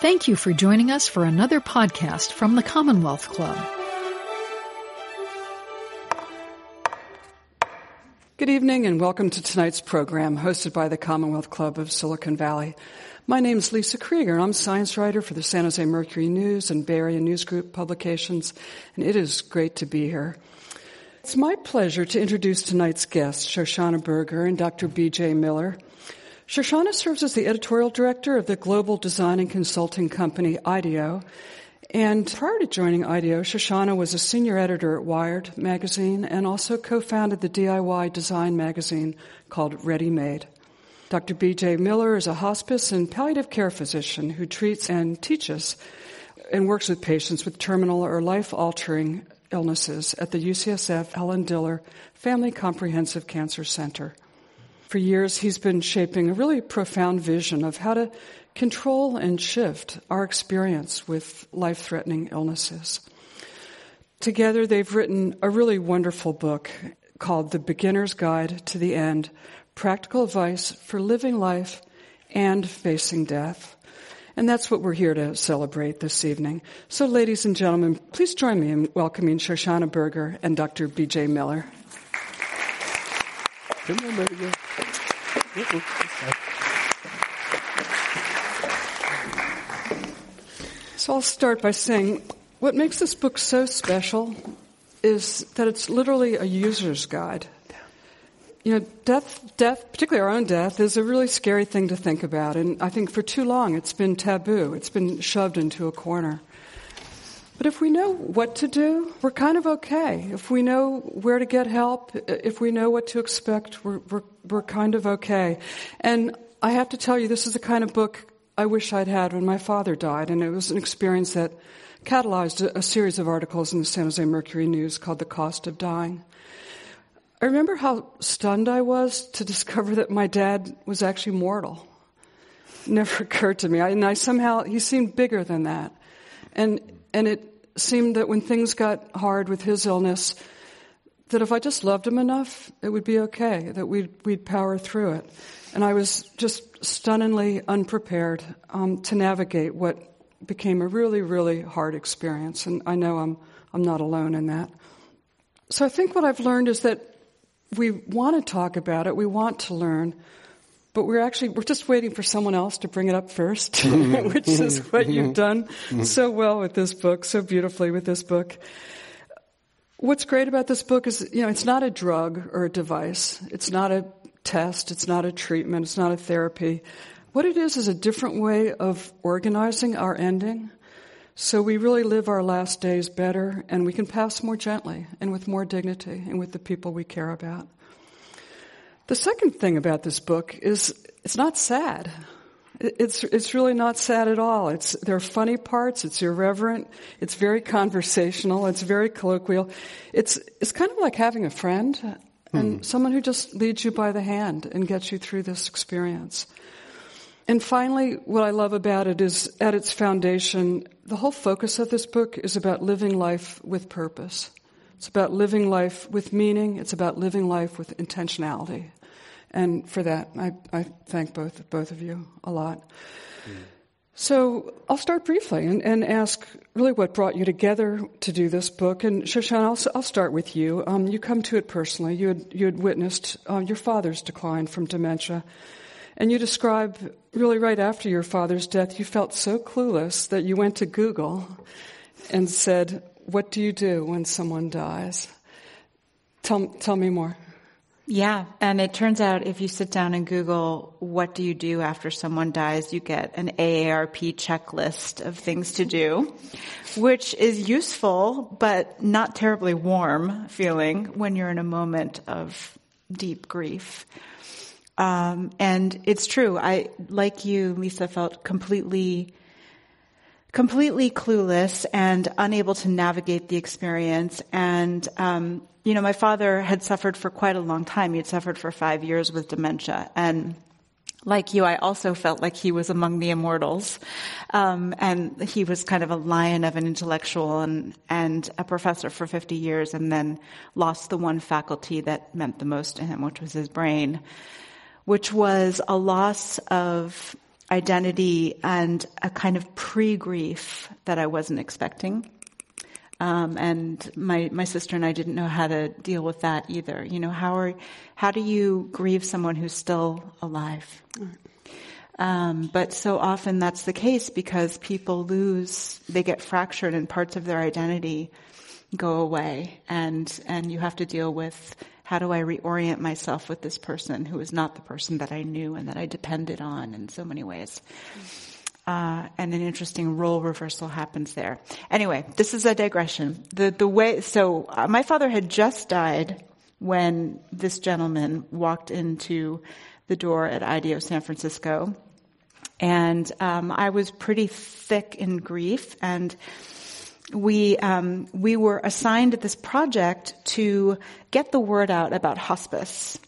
Thank you for joining us for another podcast from the Commonwealth Club. Good evening and welcome to tonight's program hosted by the Commonwealth Club of Silicon Valley. My name is Lisa Krieger and I'm science writer for the San Jose Mercury News and Bay Area News Group publications and it is great to be here. It's my pleasure to introduce tonight's guests, Shoshana Berger and Dr. B.J. Miller. Shoshana serves as the editorial director of the global design and consulting company IDEO. And prior to joining IDEO, Shoshana was a senior editor at Wired magazine and also co-founded the DIY design magazine called ReadyMade. Dr. B.J. Miller is a hospice and palliative care physician who treats and teaches and works with patients with terminal or life-altering illnesses at the UCSF Helen Diller Family Comprehensive Cancer Center. For years, he's been shaping a really profound vision of how to control and shift our experience with life threatening illnesses. Together, they've written a really wonderful book called The Beginner's Guide to the End Practical Advice for Living Life and Facing Death. And that's what we're here to celebrate this evening. So, ladies and gentlemen, please join me in welcoming Shoshana Berger and Dr. B.J. Miller. So, I'll start by saying what makes this book so special is that it's literally a user's guide you know, death, death, particularly our own death, is a really scary thing to think about. And I think for too long it's been taboo. It's been shoved into a corner. But if we know what to do, we're kind of okay. If we know where to get help, if we know what to expect, we're, we're, we're kind of okay. And I have to tell you, this is the kind of book I wish I'd had when my father died. And it was an experience that catalyzed a, a series of articles in the San Jose Mercury News called The Cost of Dying. I remember how stunned I was to discover that my dad was actually mortal. It never occurred to me. I, and I somehow, he seemed bigger than that. And, and it seemed that when things got hard with his illness, that if I just loved him enough, it would be okay, that we'd, we'd power through it. And I was just stunningly unprepared um, to navigate what became a really, really hard experience. And I know I'm, I'm not alone in that. So I think what I've learned is that we want to talk about it, we want to learn, but we're actually we're just waiting for someone else to bring it up first, mm-hmm. which is mm-hmm. what you've mm-hmm. done so well with this book, so beautifully with this book. What's great about this book is, you know, it's not a drug or a device. It's not a test. It's not a treatment. It's not a therapy. What it is is a different way of organizing our ending so we really live our last days better and we can pass more gently and with more dignity and with the people we care about. The second thing about this book is it's not sad. It's, it's really not sad at all. It's, there are funny parts. It's irreverent. It's very conversational. It's very colloquial. It's, it's kind of like having a friend and hmm. someone who just leads you by the hand and gets you through this experience. And finally, what I love about it is at its foundation, the whole focus of this book is about living life with purpose. It's about living life with meaning. It's about living life with intentionality. And for that, I, I thank both, both of you a lot. Mm. So I'll start briefly and, and, ask really what brought you together to do this book. And Shoshana, I'll, I'll start with you. Um, you come to it personally. You had, you had witnessed uh, your father's decline from dementia. And you describe really right after your father's death, you felt so clueless that you went to Google and said, What do you do when someone dies? Tell, tell me more. Yeah, and it turns out if you sit down and Google, what do you do after someone dies, you get an AARP checklist of things to do, which is useful, but not terribly warm feeling when you're in a moment of deep grief. Um, and it's true. I, like you, Lisa, felt completely, completely clueless and unable to navigate the experience. And, um, you know, my father had suffered for quite a long time. He had suffered for five years with dementia. And like you, I also felt like he was among the immortals. Um, and he was kind of a lion of an intellectual and, and a professor for 50 years and then lost the one faculty that meant the most to him, which was his brain which was a loss of identity and a kind of pre-grief that I wasn't expecting. Um, and my my sister and I didn't know how to deal with that either. You know, how are how do you grieve someone who's still alive? Um, but so often that's the case because people lose, they get fractured, and parts of their identity go away, and and you have to deal with how do I reorient myself with this person who is not the person that I knew and that I depended on in so many ways. Uh, and an interesting role reversal happens there. Anyway, this is a digression. The the way so uh, my father had just died when this gentleman walked into the door at IDEO San Francisco, and um, I was pretty thick in grief and. We um, we were assigned this project to get the word out about hospice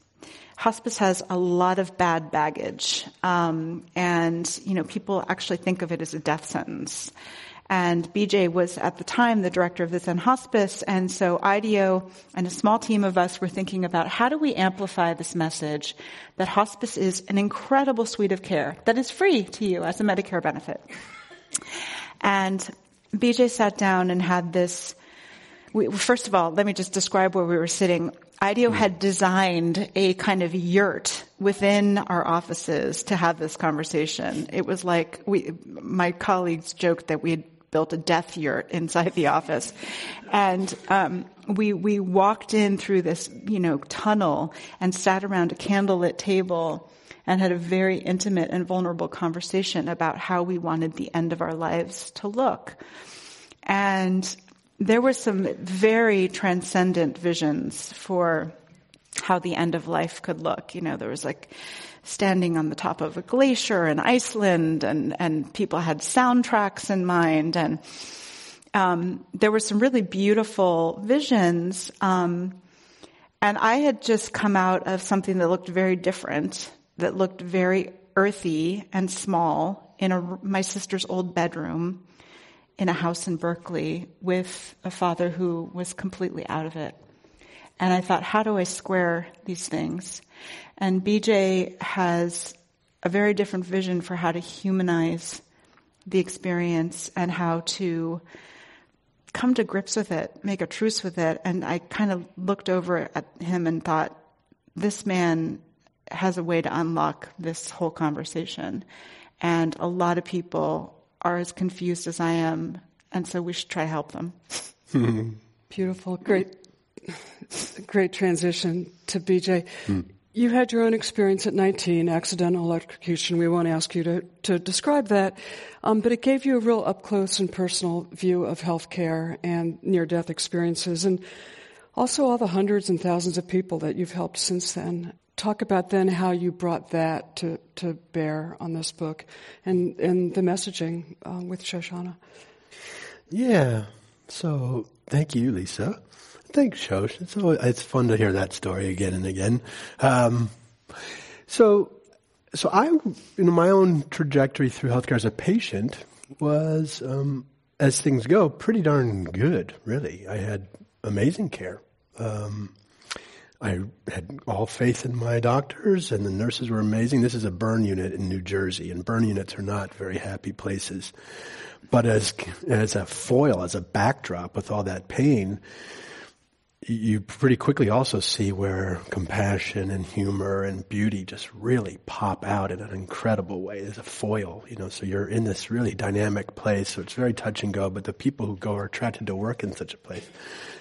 hospice has a lot of bad baggage, um, and you know people actually think of it as a death sentence. And BJ was at the time the director of the Zen Hospice, and so IDEO and a small team of us were thinking about how do we amplify this message that hospice is an incredible suite of care that is free to you as a Medicare benefit. And BJ sat down and had this. We, first of all, let me just describe where we were sitting. IDEO had designed a kind of yurt within our offices to have this conversation. It was like we, my colleagues joked that we had built a death yurt inside the office, and um, we we walked in through this you know tunnel and sat around a candlelit table and had a very intimate and vulnerable conversation about how we wanted the end of our lives to look. And there were some very transcendent visions for how the end of life could look. You know, there was like standing on the top of a glacier in Iceland, and and people had soundtracks in mind, and um, there were some really beautiful visions. Um, and I had just come out of something that looked very different, that looked very earthy and small in a, my sister's old bedroom in a house in Berkeley with a father who was completely out of it. And I thought, how do I square these things? And BJ has a very different vision for how to humanize the experience and how to come to grips with it, make a truce with it. And I kind of looked over at him and thought, this man has a way to unlock this whole conversation. And a lot of people are as confused as I am, and so we should try to help them. Beautiful, great, great transition to BJ. Mm. You had your own experience at 19, accidental electrocution. We won't ask you to, to describe that, um, but it gave you a real up close and personal view of healthcare and near death experiences, and also all the hundreds and thousands of people that you've helped since then talk about then how you brought that to, to bear on this book and, and the messaging uh, with Shoshana. Yeah. So thank you, Lisa. Thanks, Shosh. It's always, it's fun to hear that story again and again. Um, so, so I, you know, my own trajectory through healthcare as a patient was, um, as things go, pretty darn good. Really, I had amazing care. Um, I had all faith in my doctors, and the nurses were amazing. This is a burn unit in New Jersey, and burn units are not very happy places. But as as a foil, as a backdrop, with all that pain, you pretty quickly also see where compassion and humor and beauty just really pop out in an incredible way. as a foil, you know, so you're in this really dynamic place, so it's very touch and go, but the people who go are attracted to work in such a place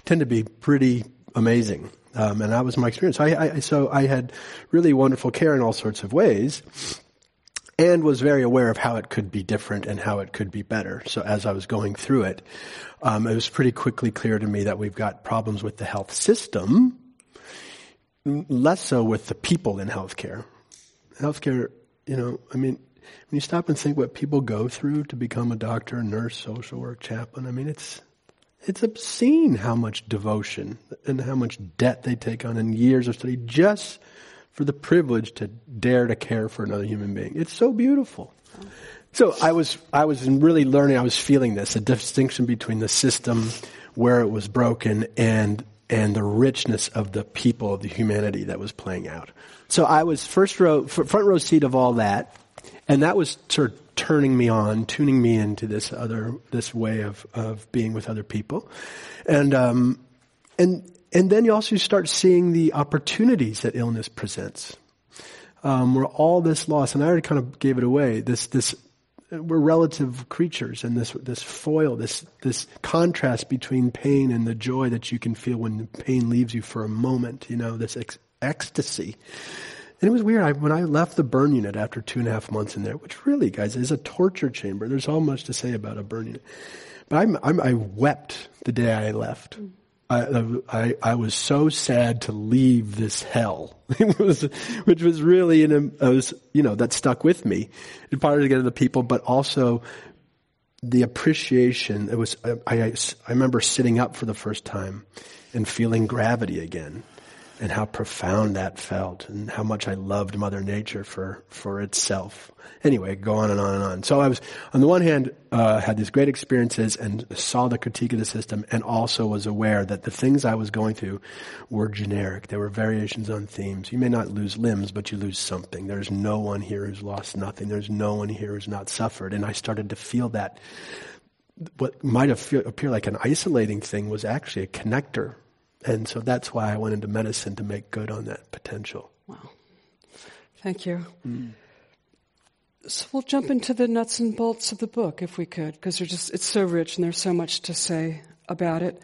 tend to be pretty amazing. Um, and that was my experience. I, I, so I had really wonderful care in all sorts of ways and was very aware of how it could be different and how it could be better. So as I was going through it, um, it was pretty quickly clear to me that we've got problems with the health system, less so with the people in healthcare. Healthcare, you know, I mean, when you stop and think what people go through to become a doctor, nurse, social work, chaplain, I mean, it's it's obscene how much devotion and how much debt they take on in years of study just for the privilege to dare to care for another human being. It's so beautiful. So I was, I was really learning, I was feeling this, a distinction between the system where it was broken and, and the richness of the people, the humanity that was playing out. So I was first row, front row seat of all that. and that was sort of turning me on, tuning me into this other, this way of, of being with other people. And, um, and, and then you also start seeing the opportunities that illness presents. Um, where all this loss, and I already kind of gave it away, this, this, we're relative creatures and this, this foil, this, this contrast between pain and the joy that you can feel when pain leaves you for a moment, you know, this ex- ecstasy. And it was weird. I, when I left the burn unit after two and a half months in there, which really, guys, is a torture chamber. There's all much to say about a burn unit. But I'm, I'm, i wept the day I left. I, I, I, was so sad to leave this hell. Was, which was really, in a, was, you know, that stuck with me. It part to get to the people, but also the appreciation. It was, I, I, I remember sitting up for the first time and feeling gravity again and how profound that felt and how much I loved Mother Nature for, for itself. Anyway, go on and on and on. So I was, on the one hand, uh, had these great experiences and saw the critique of the system and also was aware that the things I was going through were generic. There were variations on themes. You may not lose limbs, but you lose something. There's no one here who's lost nothing. There's no one here who's not suffered. And I started to feel that what might appear like an isolating thing was actually a connector and so that's why I went into medicine to make good on that potential. Wow. Thank you. Mm. So we'll jump into the nuts and bolts of the book if we could, because it's so rich and there's so much to say about it.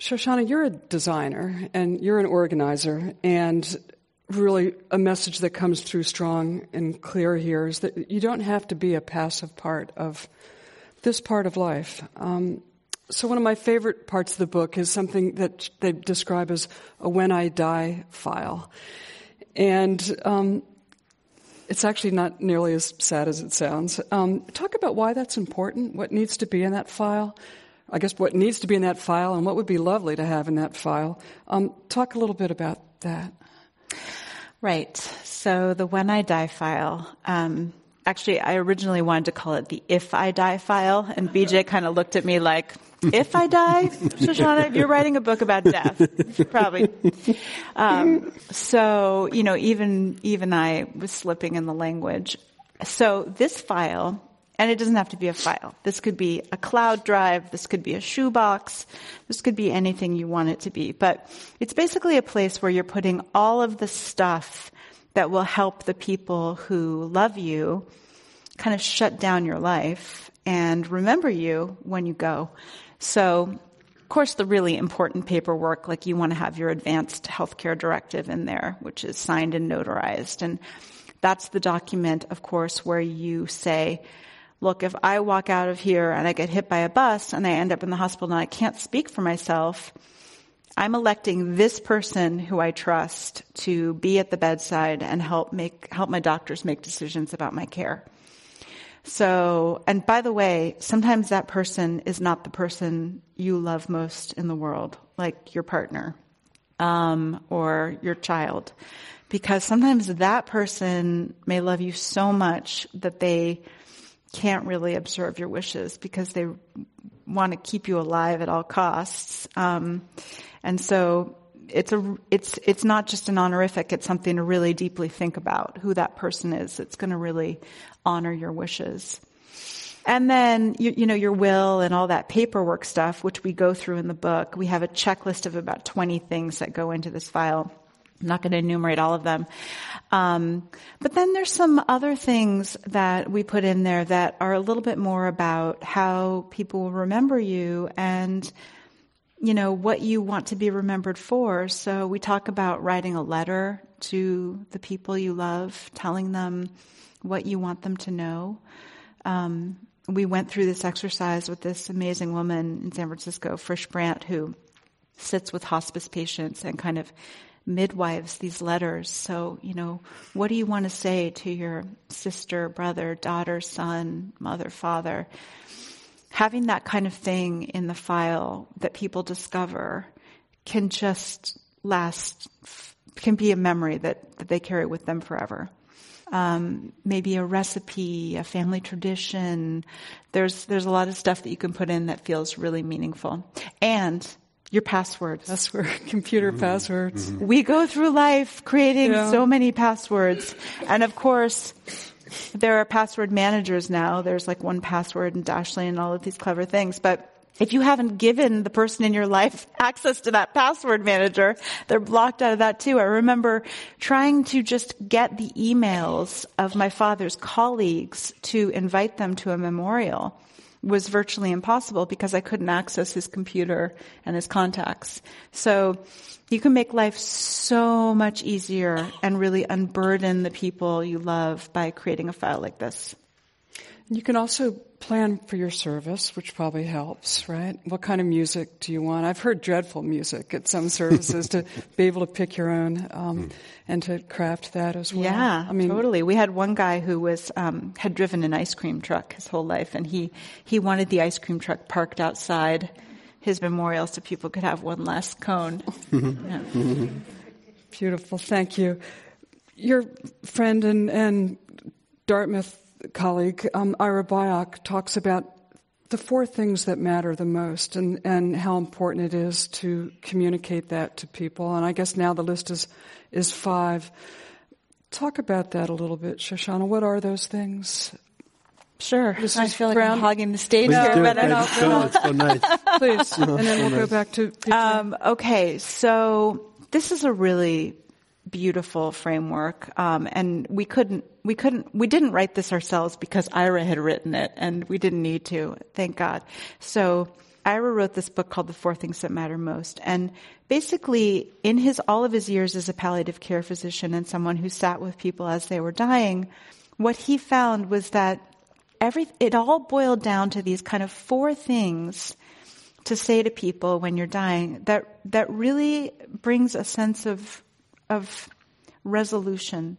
Shoshana, you're a designer and you're an organizer, and really a message that comes through strong and clear here is that you don't have to be a passive part of this part of life. Um, so one of my favorite parts of the book is something that they describe as a "when I die" file, and um, it's actually not nearly as sad as it sounds. Um, talk about why that's important. What needs to be in that file? I guess what needs to be in that file, and what would be lovely to have in that file. Um, talk a little bit about that. Right. So the "when I die" file. Um, actually, I originally wanted to call it the "if I die" file, and BJ kind of looked at me like if I die, Shoshana, you're writing a book about death, probably. Um, so, you know, even, even I was slipping in the language. So this file, and it doesn't have to be a file. This could be a cloud drive. This could be a shoebox. This could be anything you want it to be. But it's basically a place where you're putting all of the stuff that will help the people who love you kind of shut down your life and remember you when you go. So, of course, the really important paperwork, like you want to have your advanced healthcare directive in there, which is signed and notarized. And that's the document, of course, where you say, look, if I walk out of here and I get hit by a bus and I end up in the hospital and I can't speak for myself, I'm electing this person who I trust to be at the bedside and help make, help my doctors make decisions about my care. So, and by the way, sometimes that person is not the person you love most in the world, like your partner, um, or your child. Because sometimes that person may love you so much that they can't really observe your wishes because they want to keep you alive at all costs. Um, and so it's a it's it's not just an honorific it's something to really deeply think about who that person is it's going to really honor your wishes and then you, you know your will and all that paperwork stuff which we go through in the book we have a checklist of about 20 things that go into this file I'm not going to enumerate all of them. Um, but then there's some other things that we put in there that are a little bit more about how people will remember you and you know, what you want to be remembered for. So we talk about writing a letter to the people you love, telling them what you want them to know. Um, we went through this exercise with this amazing woman in San Francisco, Frisch Brandt, who sits with hospice patients and kind of midwives these letters. So, you know, what do you want to say to your sister, brother, daughter, son, mother, father? having that kind of thing in the file that people discover can just last, can be a memory that, that they carry with them forever. Um, maybe a recipe, a family tradition. There's there's a lot of stuff that you can put in that feels really meaningful, and your passwords. Password, computer mm-hmm. passwords. Mm-hmm. We go through life creating yeah. so many passwords, and of course, there are password managers now. There's like 1Password and Dashlane and all of these clever things, but if you haven't given the person in your life access to that password manager, they're blocked out of that too. I remember trying to just get the emails of my father's colleagues to invite them to a memorial was virtually impossible because I couldn't access his computer and his contacts. So you can make life so much easier and really unburden the people you love by creating a file like this. You can also plan for your service, which probably helps, right? What kind of music do you want? I've heard dreadful music at some services to be able to pick your own um, and to craft that as well. Yeah, I mean, totally. We had one guy who was um, had driven an ice cream truck his whole life, and he he wanted the ice cream truck parked outside his memorial so people could have one last cone. yeah. Beautiful, thank you. Your friend and, and Dartmouth colleague, um, Ira Byock, talks about the four things that matter the most and, and how important it is to communicate that to people. And I guess now the list is, is five. Talk about that a little bit, Shoshana. What are those things? Sure. This I feel like Brown- I'm hogging the stage Please here, do it. but I It's don't. so, it's so nice. Please, and then we'll go back to. Um, okay, so this is a really beautiful framework, um, and we couldn't, we couldn't, we didn't write this ourselves because Ira had written it, and we didn't need to, thank God. So Ira wrote this book called The Four Things That Matter Most, and basically, in his all of his years as a palliative care physician and someone who sat with people as they were dying, what he found was that every it all boiled down to these kind of four things to say to people when you're dying that that really brings a sense of of resolution.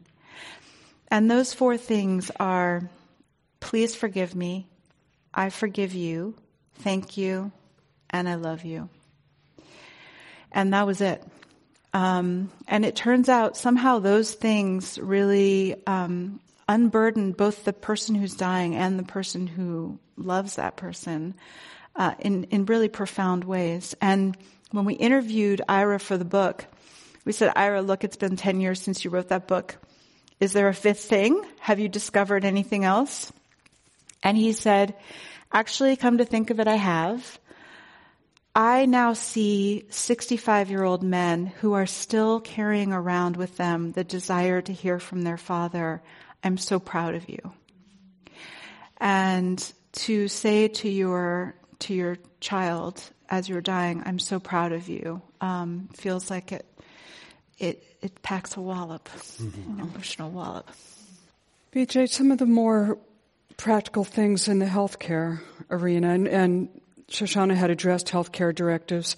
And those four things are please forgive me, I forgive you, thank you, and I love you. And that was it. Um, and it turns out somehow those things really um, unburden both the person who's dying and the person who loves that person uh, in in really profound ways. And when we interviewed Ira for the book, we said, "Ira, look, it's been ten years since you wrote that book. Is there a fifth thing? Have you discovered anything else?" And he said, "Actually, come to think of it, I have." I now see 65 year old men who are still carrying around with them the desire to hear from their father, I'm so proud of you. And to say to your, to your child as you're dying, I'm so proud of you, um, feels like it, it, it packs a wallop, mm-hmm. an emotional wallop. BJ, some of the more practical things in the healthcare arena, and, and Shoshana had addressed healthcare directives.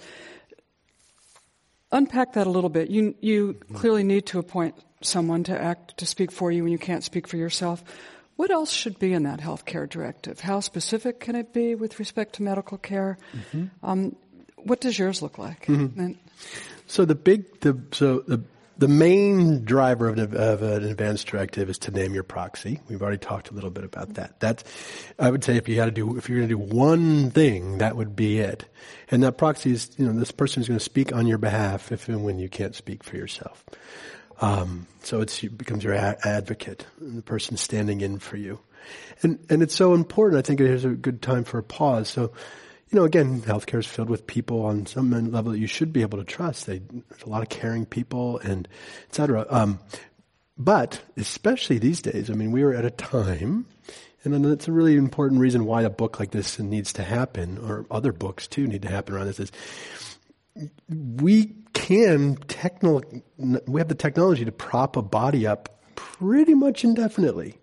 Unpack that a little bit. You, you mm-hmm. clearly need to appoint someone to act, to speak for you when you can't speak for yourself. What else should be in that healthcare directive? How specific can it be with respect to medical care? Mm-hmm. Um, what does yours look like? And- So the big, the so the the main driver of an, of an advanced directive is to name your proxy. We've already talked a little bit about that. That's, I would say, if you had to do, if you're going to do one thing, that would be it. And that proxy is, you know, this person is going to speak on your behalf if and when you can't speak for yourself. Um, so it becomes your a- advocate, the person standing in for you. And, and it's so important. I think it is a good time for a pause. So, you know, again, healthcare is filled with people on some level that you should be able to trust. They, there's a lot of caring people and et cetera. Um, but especially these days, I mean, we are at a time, and that's a really important reason why a book like this needs to happen, or other books too need to happen around this. Is we can techno, we have the technology to prop a body up pretty much indefinitely,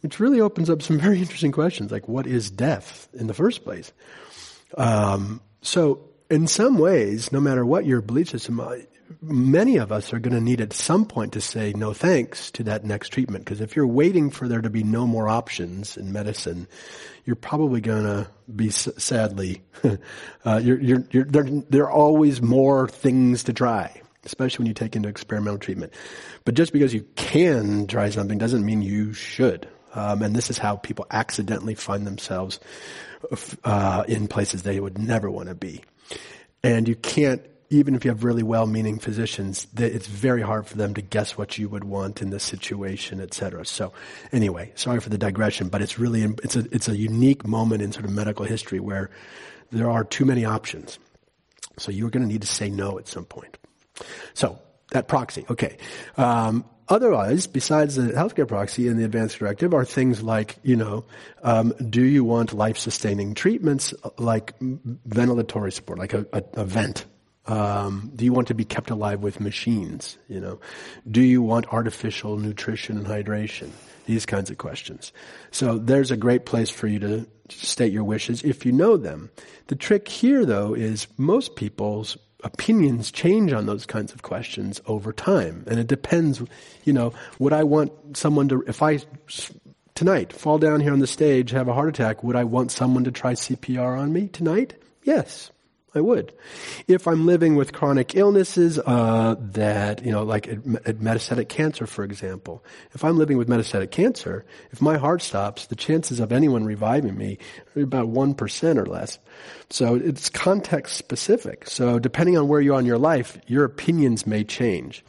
which really opens up some very interesting questions, like what is death in the first place? Um, so, in some ways, no matter what your belief system, uh, many of us are going to need at some point to say no thanks to that next treatment. Because if you're waiting for there to be no more options in medicine, you're probably going to be sadly, uh, you're, you're, you're, there, there are always more things to try. Especially when you take into experimental treatment. But just because you can try something doesn't mean you should. Um, and this is how people accidentally find themselves uh, in places they would never want to be. And you can't even if you have really well-meaning physicians, it's very hard for them to guess what you would want in this situation, et cetera. So, anyway, sorry for the digression, but it's really it's a it's a unique moment in sort of medical history where there are too many options. So you're going to need to say no at some point. So that proxy, okay. Um, otherwise, besides the healthcare proxy and the advance directive, are things like, you know, um, do you want life-sustaining treatments like ventilatory support, like a, a, a vent? Um, do you want to be kept alive with machines? You know, do you want artificial nutrition and hydration? These kinds of questions. So there's a great place for you to state your wishes if you know them. The trick here, though, is most people's opinions change on those kinds of questions over time, and it depends. You know, would I want someone to if I tonight fall down here on the stage have a heart attack? Would I want someone to try CPR on me tonight? Yes. I would. If I'm living with chronic illnesses uh, that, you know, like metastatic cancer, for example, if I'm living with metastatic cancer, if my heart stops, the chances of anyone reviving me are about 1% or less. So it's context specific. So depending on where you are in your life, your opinions may change.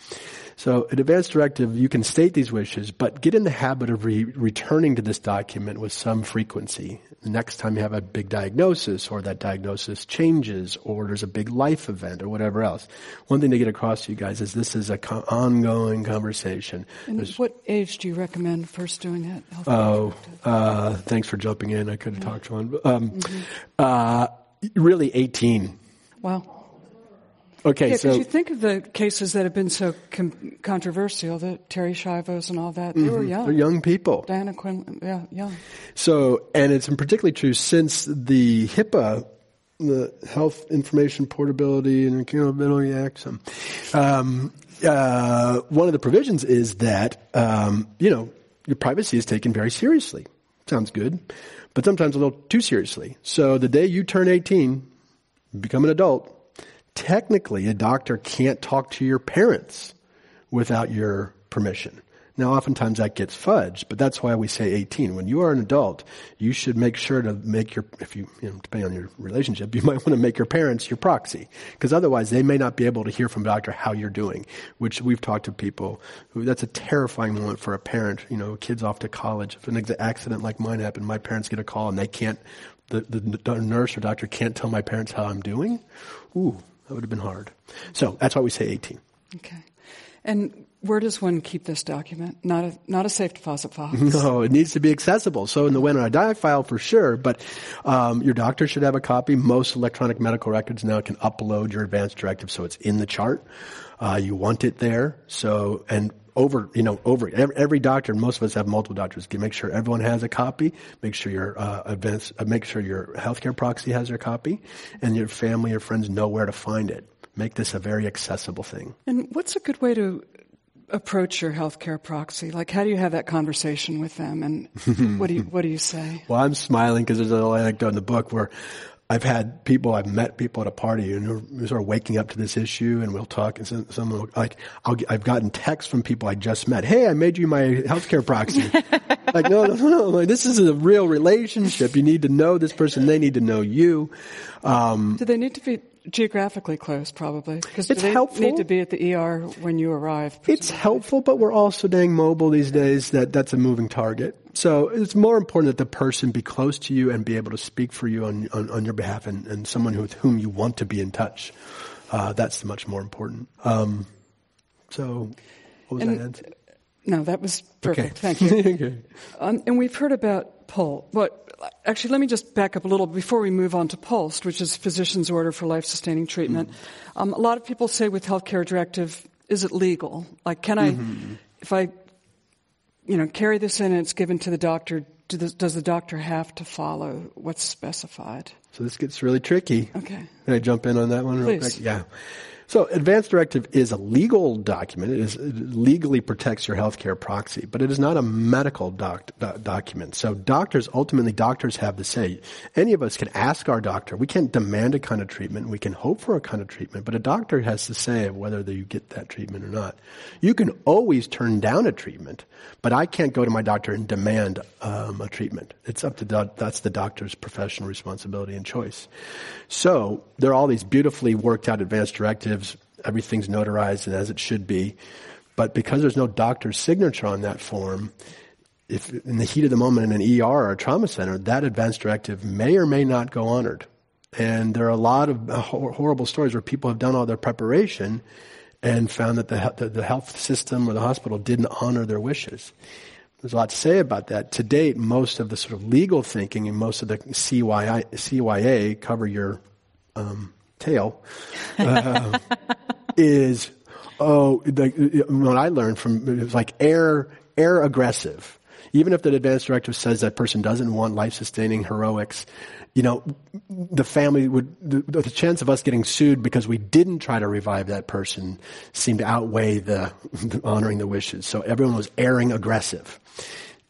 So at Advance Directive, you can state these wishes, but get in the habit of re- returning to this document with some frequency. The next time you have a big diagnosis, or that diagnosis changes, or there's a big life event, or whatever else. One thing to get across to you guys is this is an co- ongoing conversation. And There's, what age do you recommend first doing it? oh, uh, thanks for jumping in. I could have talked to one. Um, mm-hmm. uh, really, 18. Wow. Okay, yeah, so you think of the cases that have been so com- controversial, the Terri Schiavos and all that. They mm-hmm. were young. They're young people. Diana Quinn, yeah, young. So, and it's particularly true since the HIPAA, the Health Information Portability and Accountability Act. Um, uh, one of the provisions is that um, you know your privacy is taken very seriously. Sounds good, but sometimes a little too seriously. So the day you turn 18, become an adult technically a doctor can't talk to your parents without your permission. Now, oftentimes that gets fudged, but that's why we say 18. When you are an adult, you should make sure to make your, if you, you know, depending on your relationship, you might want to make your parents your proxy. Because otherwise they may not be able to hear from a doctor how you're doing, which we've talked to people who, that's a terrifying moment for a parent, you know, kids off to college. If an accident like mine happened, my parents get a call and they can't, the, the, the nurse or doctor can't tell my parents how I'm doing. Ooh, that would have been hard. So that's why we say 18. Okay. And where does one keep this document? Not a, not a safe deposit box. No, it needs to be accessible. So in the When I Die file for sure, but um, your doctor should have a copy. Most electronic medical records now can upload your advance directive so it's in the chart. Uh, you want it there. So, and over, you know, over every, every, doctor, most of us have multiple doctors. Make sure everyone has a copy. Make sure your uh, advanced, uh, make sure your healthcare proxy has your copy, and your family or friends know where to find it. Make this a very accessible thing. And what's a good way to approach your healthcare proxy? Like, how do you have that conversation with them, and what do you what do you say? Well, I'm smiling because there's a little anecdote in the book where I've had people, I've met people at a party and they're sort of waking up to this issue and we'll talk and some, someone will, like, i have gotten texts from people I just met. Hey, I made you my healthcare proxy. like, no, no, no, no. Like, this is a real relationship. You need to know this person. They need to know you. Um, Do they need to be geographically close, probably? Because it's they helpful. need to be at the ER when you arrive. Presumably. It's helpful, but we're also dang mobile these days that that's a moving target. So it's more important that the person be close to you and be able to speak for you on, on, on your behalf and, and someone with whom you want to be in touch. Uh, that's much more important. Um, so, what was and, that answer? No, that was perfect. Okay. Thank you. okay. um, and we've heard about POLST. But actually, let me just back up a little before we move on to POLST, which is physician's order for life-sustaining treatment. Mm-hmm. Um, a lot of people say with healthcare directive, is it legal? Like, can I, mm-hmm. if I you know, carry this in and it's given to the doctor, do the, does the doctor have to follow what's specified? So this gets really tricky. Okay. Can I jump in on that one Please. real quick? Yeah. So, advance directive is a legal document. It, is, it legally protects your healthcare proxy, but it is not a medical doc, document. So, doctors ultimately, doctors have the say. Any of us can ask our doctor. We can't demand a kind of treatment. We can hope for a kind of treatment, but a doctor has the say of whether you get that treatment or not. You can always turn down a treatment, but I can't go to my doctor and demand um, a treatment. It's up to the, that's the doctor's professional responsibility and choice. So, there are all these beautifully worked out advance directives everything's notarized and as it should be. But because there's no doctor's signature on that form, if in the heat of the moment in an ER or a trauma center, that advance directive may or may not go honored. And there are a lot of horrible stories where people have done all their preparation and found that the, the health system or the hospital didn't honor their wishes. There's a lot to say about that. To date, most of the sort of legal thinking and most of the CYI, CYA cover your um, tail uh, is oh what I learned from it was like air air aggressive. Even if the advance directive says that person doesn't want life sustaining heroics, you know, the family would the, the, chance of us getting sued because we didn't try to revive that person seemed to outweigh the, the honoring the wishes. So everyone was erring aggressive.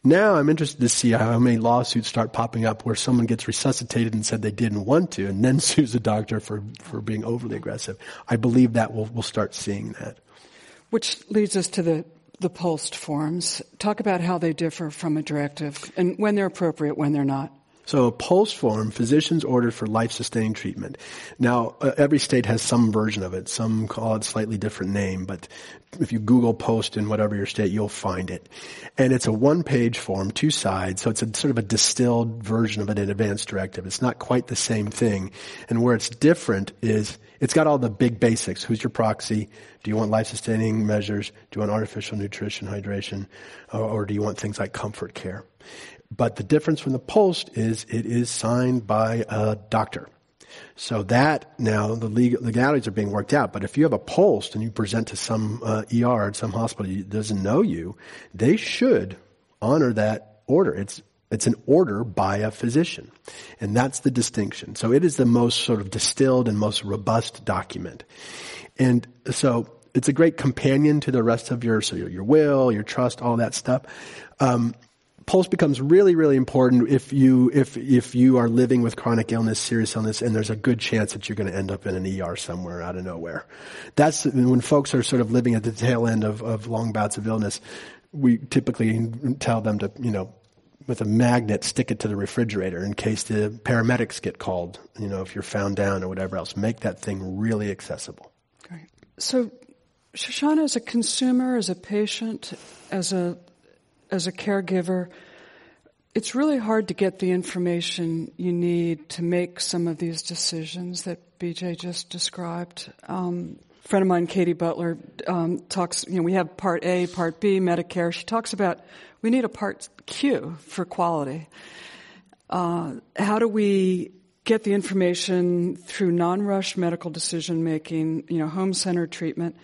Now I'm interested to see how many lawsuits start popping up where someone gets resuscitated and said they didn't want to and then sues a doctor for, for being overly aggressive. I believe that we'll, we'll start seeing that. Which leads us to the, the POLST forms. Talk about how they differ from a directive and when they're appropriate, when they're not. So a POLST form, physicians ordered for life-sustaining treatment. Now, uh, every state has some version of it. Some call it slightly different name, but if you Google POLST in whatever your state, you'll find it. And it's a one-page form, two sides, so it's a sort of a distilled version of it in advance directive. It's not quite the same thing. And where it's different is it's got all the big basics. Who's your proxy? Do you want life-sustaining measures? Do you want artificial nutrition, hydration? Or, or do you want things like comfort care? But the difference from the POLST is it is signed by a doctor. So that now the legal, legalities are being worked out. But if you have a POLST and you present to some uh, ER, some hospital that doesn't know you, they should honor that order. It's it's an order by a physician. And that's the distinction. So it is the most sort of distilled and most robust document. And so it's a great companion to the rest of your, so your, your will, your trust, all that stuff. Um, POLST becomes really, really important if you if if you are living with chronic illness, serious illness, and there's a good chance that you're going to end up in an ER somewhere out of nowhere. That's when folks are sort of living at the tail end of, of long bouts of illness. We typically tell them to, you know, with a magnet, stick it to the refrigerator in case the paramedics get called. You know, if you're found down or whatever else, make that thing really accessible. Great. So, Shoshana, as a consumer, as a patient, as a as a caregiver, it's really hard to get the information you need to make some of these decisions that BJ just described. Um, a friend of mine, Katy Butler, um, talks, you know, we have Part A, Part B, Medicare. She talks about we need a Part Q for quality. Uh, how do we get the information through non-rush medical decision making, you know, home-centered treatment?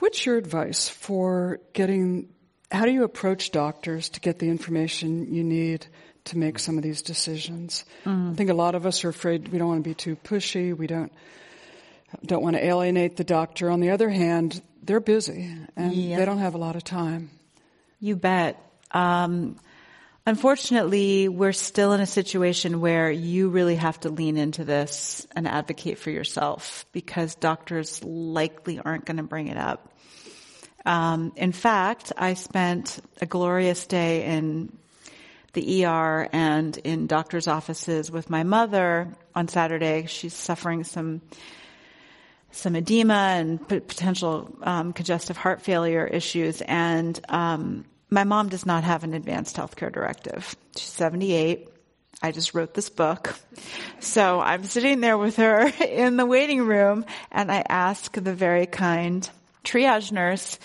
What's your advice for getting how do you approach doctors to get the information you need to make some of these decisions? Mm. I think a lot of us are afraid we don't want to be too pushy. We don't don't want to alienate the doctor. On the other hand, they're busy and yep. they don't have a lot of time. You bet. Um, unfortunately, we're still in a situation where you really have to lean into this and advocate for yourself because doctors likely aren't going to bring it up. Um, in fact, I spent a glorious day in the ER and in doctor's offices with my mother on Saturday. She's suffering some some edema and p- potential um, congestive heart failure issues, and um, my mom does not have an advanced healthcare directive. She's 78. I just wrote this book. So I'm sitting there with her in the waiting room and I ask the very kind triage nurse,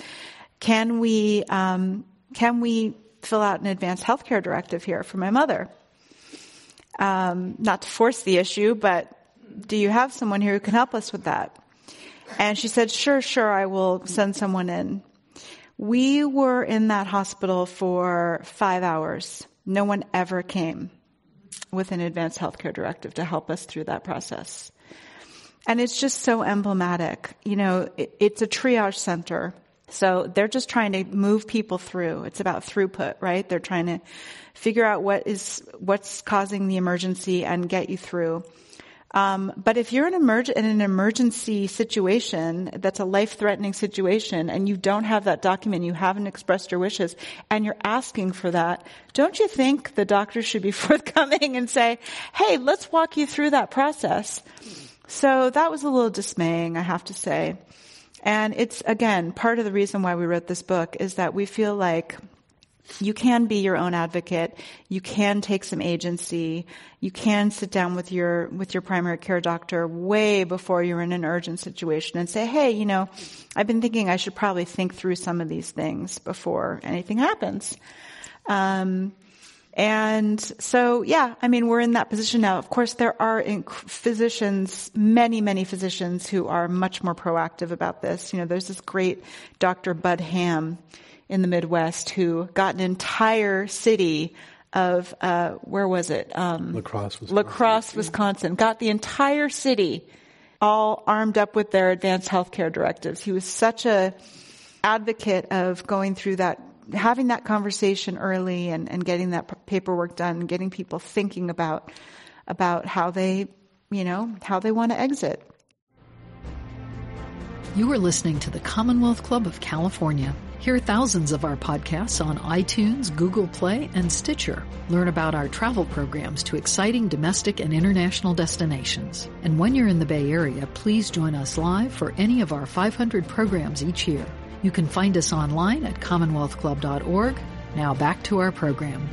can we, um, can we fill out an advanced healthcare directive here for my mother? Um, not to force the issue, but do you have someone here who can help us with that? And she said, sure, sure, I will send someone in. We were in that hospital for five hours. No one ever came with an advanced healthcare directive to help us through that process. And it's just so emblematic. You know, it, it's a triage center. So they're just trying to move people through. It's about throughput, right? They're trying to figure out what is, what's causing the emergency and get you through. Um, but if you're in, emerg- in an emergency situation that's a life-threatening situation and you don't have that document, you haven't expressed your wishes, and you're asking for that, don't you think the doctor should be forthcoming and say, "Hey, let's walk you through that process"? So that was a little dismaying, I have to say. And it's again part of the reason why we wrote this book is that we feel like you can be your own advocate. You can take some agency. You can sit down with your, with your primary care doctor way before you're in an urgent situation and say, hey, you know, I've been thinking I should probably think through some of these things before anything happens. Um, and so, yeah, I mean, we're in that position now. Of course, there are physicians, many, many physicians who are much more proactive about this. You know, there's this great Dr. Bud Hammes in the Midwest who got an entire city of uh, where was it? Um, La Crosse, Wisconsin. La Crosse, Wisconsin. Got the entire city all armed up with their advanced healthcare directives. He was such a advocate of going through that, having that conversation early, and, and getting that p- paperwork done, getting people thinking about about how they, you know, how they want to exit. You are listening to the Commonwealth Club of California. Hear thousands of our podcasts on iTunes, Google Play, and Stitcher. Learn about our travel programs to exciting domestic and international destinations. And when you're in the Bay Area, please join us live for any of our 500 programs each year. You can find us online at commonwealthclub.org. Now back to our program.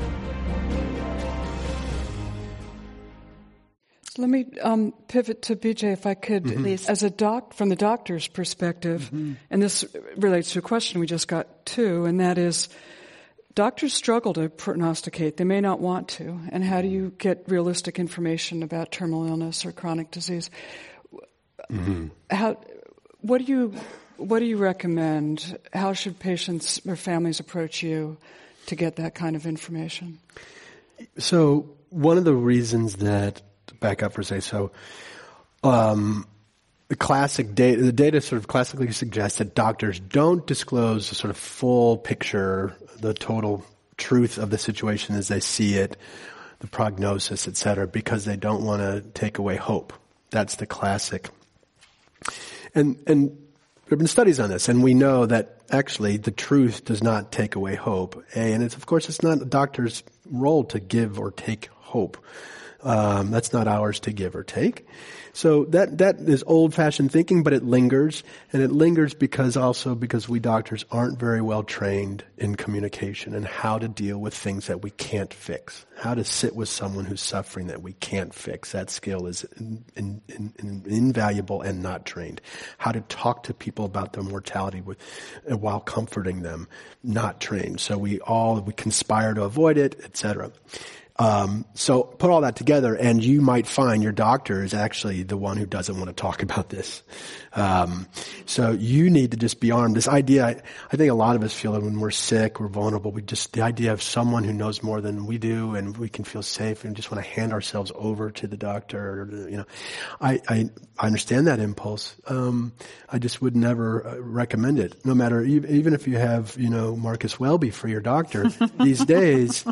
Let me um, pivot to BJ, if I could, mm-hmm. as a doc from the doctor's perspective, mm-hmm. and this relates to a question we just got too, and that is, doctors struggle to prognosticate. They may not want to, and how do you get realistic information about terminal illness or chronic disease? Mm-hmm. How, what do you, what do you recommend? How should patients or families approach you to get that kind of information? So one of the reasons that back up for second. So, um, the classic data, the data sort of classically suggests that doctors don't disclose the sort of full picture, the total truth of the situation as they see it, the prognosis, et cetera, because they don't want to take away hope. That's the classic. And, and there have been studies on this, and we know that actually the truth does not take away hope. And it's, of course, it's not a doctor's role to give or take hope. Um, that's not ours to give or take. So that that is old-fashioned thinking, but it lingers, and it lingers because also because we doctors aren't very well trained in communication and how to deal with things that we can't fix. How to sit with someone who's suffering that we can't fix. That skill is in, in, in, invaluable and not trained. How to talk to people about their mortality with, while comforting them, not trained. So we all we conspire to avoid it, etc. Um, so put all that together, and you might find your doctor is actually the one who doesn't want to talk about this. Um, so you need to just be armed. This idea, I, I, think a lot of us feel that when we're sick, we're vulnerable. We just the idea of someone who knows more than we do, and we can feel safe, and just want to hand ourselves over to the doctor. Or, you know, I, I, I understand that impulse. Um, I just would never uh, recommend it, no matter even if you have you know Marcus Welby for your doctor these days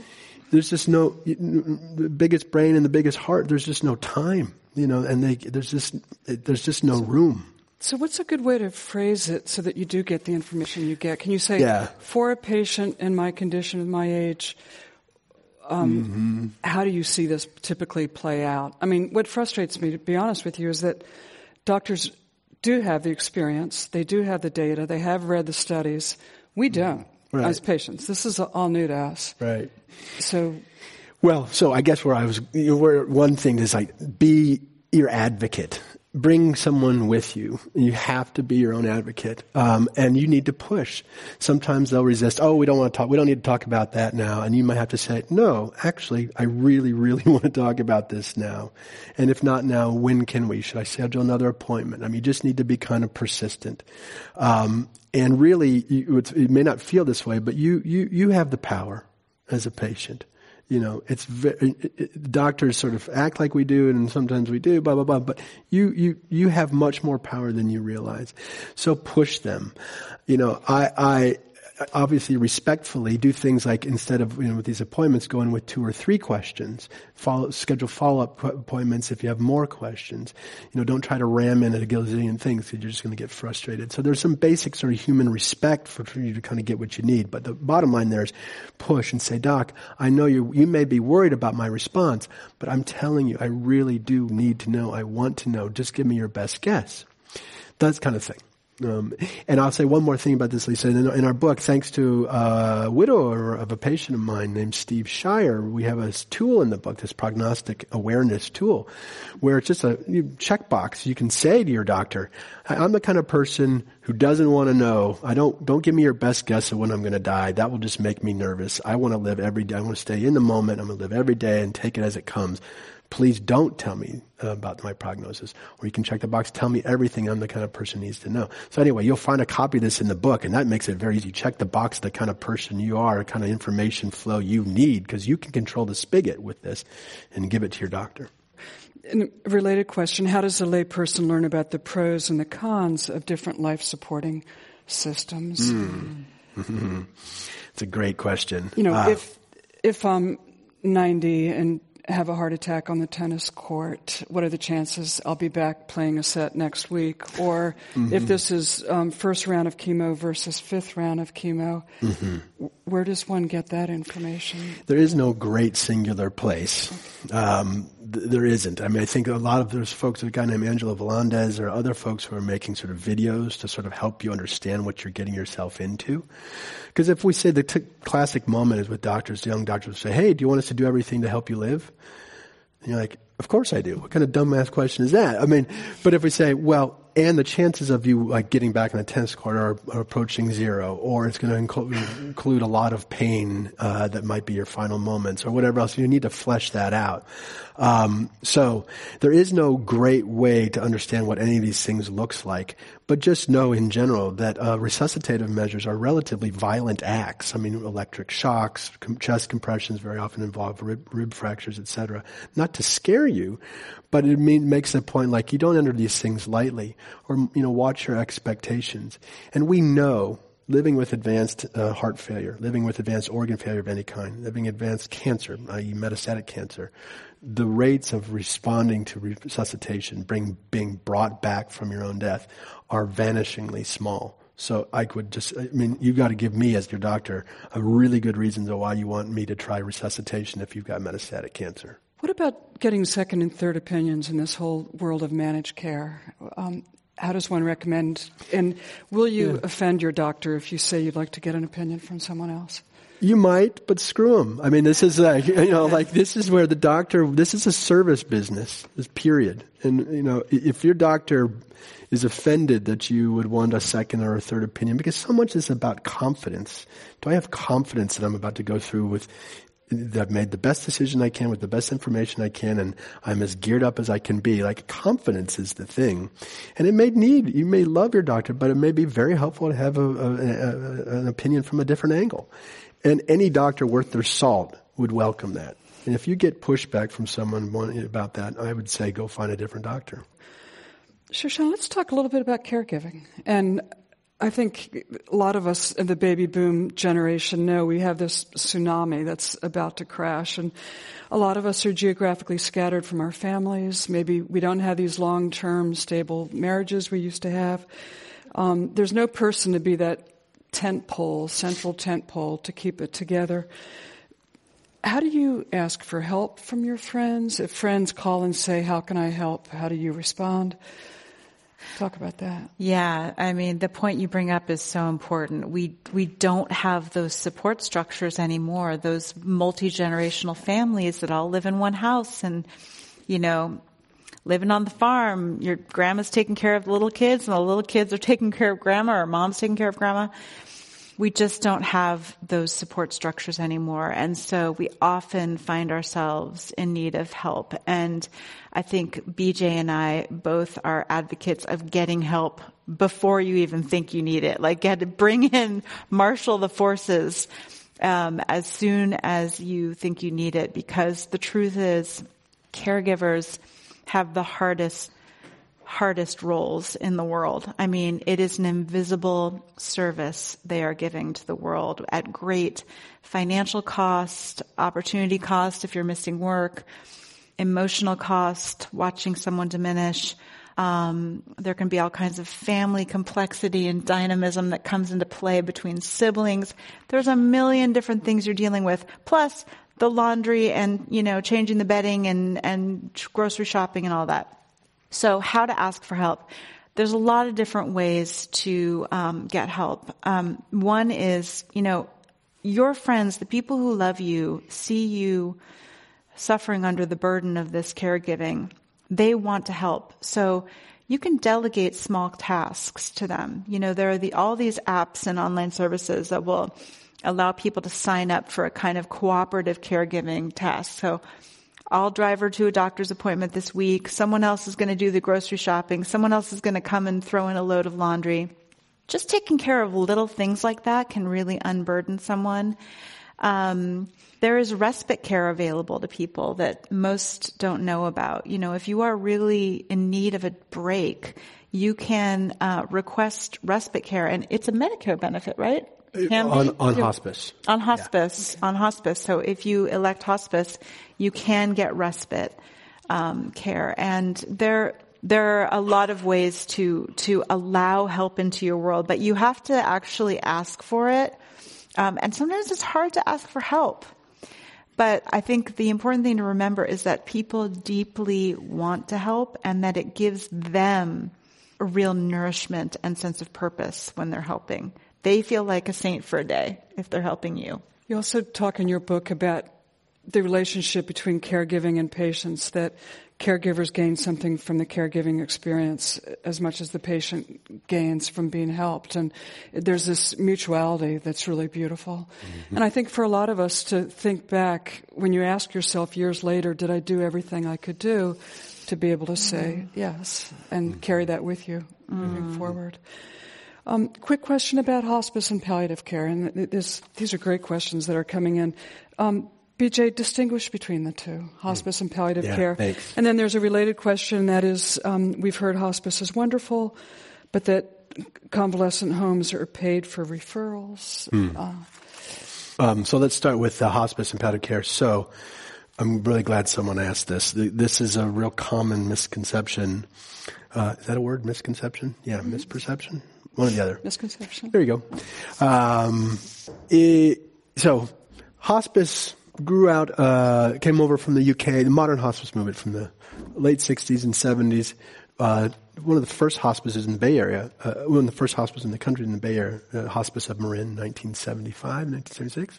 there's just no the biggest brain and the biggest heart. There's just no time, you know, and they, there's just there's just no room. So, what's a good way to phrase it so that you do get the information you get? Can you say, yeah. for a patient in my condition, in my age, um, mm-hmm. how do you see this typically play out? I mean, what frustrates me, to be honest with you, is that doctors do have the experience, they do have the data, they have read the studies. We don't right. as patients. This is all new to us. Right. So. Well, so I guess where I was, where one thing is like, be your advocate. Bring someone with you. You have to be your own advocate, um, and you need to push. Sometimes they'll resist. Oh, we don't want to talk. We don't need to talk about that now. And you might have to say, No, actually, I really, really want to talk about this now. And if not now, when can we? Should I schedule another appointment? I mean, you just need to be kind of persistent. Um, and really, you, it may not feel this way, but you, you, you have the power as a patient. You know, it's very, it, doctors sort of act like we do, and sometimes we do, blah blah blah. But you you you have much more power than you realize. So push them. You know, I I obviously respectfully do things like instead of you know with these appointments go in with two or three questions. Follow schedule follow-up appointments if you have more questions. You know don't try to ram in a gazillion things because you're just going to get frustrated. So there's some basic sort of human respect for, for you to kind of get what you need. But the bottom line there is push and say doc i know you you may be worried about my response but i'm telling you i really do need to know. I want to know. Just give me your best guess. That kind of thing um, and I'll say one more thing about this, Lisa. In, in our book, thanks to a widower of a patient of mine named Steve Shire, we have a tool in the book, this prognostic awareness tool, where it's just a checkbox. You can say to your doctor, I'm the kind of person who doesn't want to know. I don't, don't give me your best guess of when I'm going to die. That will just make me nervous. I want to live every day. I want to stay in the moment. I'm going to live every day and take it as it comes please don't tell me uh, about my prognosis. Or you can check the box, tell me everything I'm the kind of person needs to know. So anyway, you'll find a copy of this in the book, and that makes it very easy. Check the box, the kind of person you are, the kind of information flow you need, because you can control the spigot with this and give it to your doctor. And related question, how does a layperson learn about the pros and the cons of different life supporting systems? Mm. it's a great question. You know, uh, if, if I'm 90 and have a heart attack on the tennis court, what are the chances I'll be back playing a set next week? Or mm-hmm. if this is um, first round of chemo versus fifth round of chemo, mm-hmm. where does one get that information? There is no great singular place. Um, th- there isn't. I mean, I think a lot of those folks, a guy named Angelo Volandes or other folks who are making sort of videos to sort of help you understand what you're getting yourself into. Because if we say the t- classic moment is with doctors, young doctors say, hey, do you want us to do everything to help you live? And you're like, of course I do. What kind of dumbass question is that? I mean, but if we say, well, and the chances of you like getting back on the tennis court are, are approaching zero, or it's going to include a lot of pain uh, that might be your final moments, or whatever else. You need to flesh that out. Um, so there is no great way to understand what any of these things looks like, but just know in general that uh, resuscitative measures are relatively violent acts. I mean, electric shocks, com- chest compressions very often involve rib, rib fractures, etc. Not to scare you, but it mean, makes a point like you don't enter these things lightly, or you know, watch your expectations. And we know living with advanced uh, heart failure, living with advanced organ failure of any kind, living advanced cancer, i.e. metastatic cancer, the rates of responding to resuscitation, bring, being brought back from your own death, are vanishingly small. So I would just, I mean, you've got to give me as your doctor a really good reason to why you want me to try resuscitation if you've got metastatic cancer. What about getting second and third opinions in this whole world of managed care? Um, how does one recommend? And will you yeah. offend your doctor if you say you'd like to get an opinion from someone else? You might, but screw them. I mean, this is like, you know, like this is where the doctor, this is a service business, this period. And, you know, if your doctor is offended that you would want a second or a third opinion, because so much is about confidence. Do I have confidence that I'm about to go through with I've made the best decision I can with the best information I can and I'm as geared up as I can be. Like confidence is the thing. And it may need, you may love your doctor, but it may be very helpful to have a, a, a, an opinion from a different angle. And any doctor worth their salt would welcome that. And if you get pushback from someone about that, I would say go find a different doctor. Shoshana, let's talk a little bit about caregiving. And I think a lot of us in the baby boom generation know we have this tsunami that's about to crash and a lot of us are geographically scattered from our families. Maybe we don't have these long-term stable marriages we used to have. Um, there's no person to be that tent pole, central tent pole to keep it together. How do you ask for help from your friends? If friends call and say, how can I help? How do you respond? Talk about that. Yeah, I mean, the point you bring up is so important. We we don't have those support structures anymore. Those multi generational families that all live in one house, and you know, living on the farm. Your grandma's taking care of the little kids, and the little kids are taking care of grandma, or mom's taking care of grandma we just don't have those support structures anymore. And so we often find ourselves in need of help. And I think BJ and I both are advocates of getting help before you even think you need it. Like get to bring in, marshal the forces um, as soon as you think you need it, because the truth is, caregivers have the hardest hardest roles in the world. I mean, it is an invisible service they are giving to the world at great financial cost, opportunity cost if you're missing work, emotional cost, watching someone diminish. Um, there can be all kinds of family complexity and dynamism that comes into play between siblings. There's a million different things you're dealing with. Plus the laundry and, you know, changing the bedding and, and grocery shopping and all that. So how to ask for help. There's a lot of different ways to um, get help. Um, one is, you know, your friends, the people who love you, see you suffering under the burden of this caregiving. They want to help. So you can delegate small tasks to them. You know, there are the, all these apps and online services that will allow people to sign up for a kind of cooperative caregiving task. So I'll drive her to a doctor's appointment this week. Someone else is going to do the grocery shopping. Someone else is going to come and throw in a load of laundry. Just taking care of little things like that can really unburden someone. Um, there is respite care available to people that most don't know about. You know, if you are really in need of a break, you can uh, request respite care, and it's a Medicare benefit, right? On, on hospice. On hospice, yeah. on hospice. So if you elect hospice, you can get respite um, care, and there there are a lot of ways to to allow help into your world, but you have to actually ask for it. Um, and sometimes it's hard to ask for help. But I think the important thing to remember is that people deeply want to help and that it gives them a real nourishment and sense of purpose when they're helping they feel like a saint for a day if they're helping you. You also talk in your book about the relationship between caregiving and patients, that caregivers gain something from the caregiving experience as much as the patient gains from being helped. And there's this mutuality that's really beautiful. Mm-hmm. And I think for a lot of us to think back, when you ask yourself years later, did I do everything I could do? To be able to say mm-hmm. yes and mm-hmm. carry that with you moving mm-hmm. forward. Um, quick question about hospice and palliative care, and this, these are great questions that are coming in. Um, BJ, distinguish between the two, hospice and palliative yeah, care. Thanks. And then there's a related question that is, um, we've heard hospice is wonderful, but that convalescent homes are paid for referrals. Mm. Uh, um, so let's start with the hospice and palliative care. So I'm really glad someone asked this. This is a real common misconception. Uh, is that a word? Misconception? Yeah, mm-hmm. misperception. One or the other. Misconception. There you go. Um, it, so, hospice grew out, uh, came over from the UK, the modern hospice movement from the late 60s and 70s. Uh, one of the first hospices in the Bay Area, uh, one of the first hospices in the country in the Bay Area, uh, Hospice of Marin, 1975, 1976.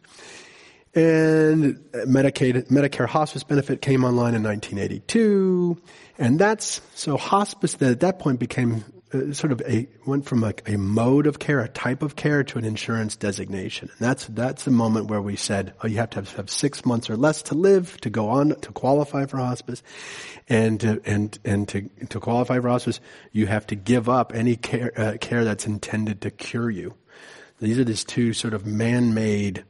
And Medicaid, Medicare hospice benefit came online in 1982. And that's, so hospice that at that point became uh, sort of a went from like a mode of care, a type of care, to an insurance designation. And that's that's the moment where we said, oh, you have to have, have six months or less to live to go on to qualify for hospice, and to, and and to to qualify for hospice, you have to give up any care uh, care that's intended to cure you. These are these two sort of man-made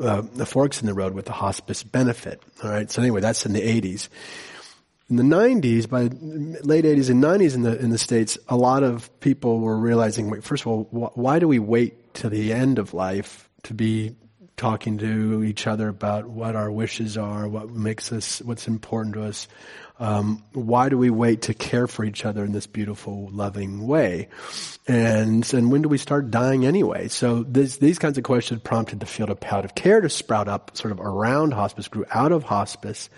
uh, the forks in the road with the hospice benefit. All right. So anyway, that's in the 80s in the 90s, by late 80s and 90s in the in the states, a lot of people were realizing, wait, first of all, wh- why do we wait to the end of life to be talking to each other about what our wishes are, what makes us, what's important to us? Um, why do we wait to care for each other in this beautiful, loving way? And and when do we start dying anyway? So this, these kinds of questions prompted the field of palliative care to sprout up, sort of around hospice, grew out of hospice,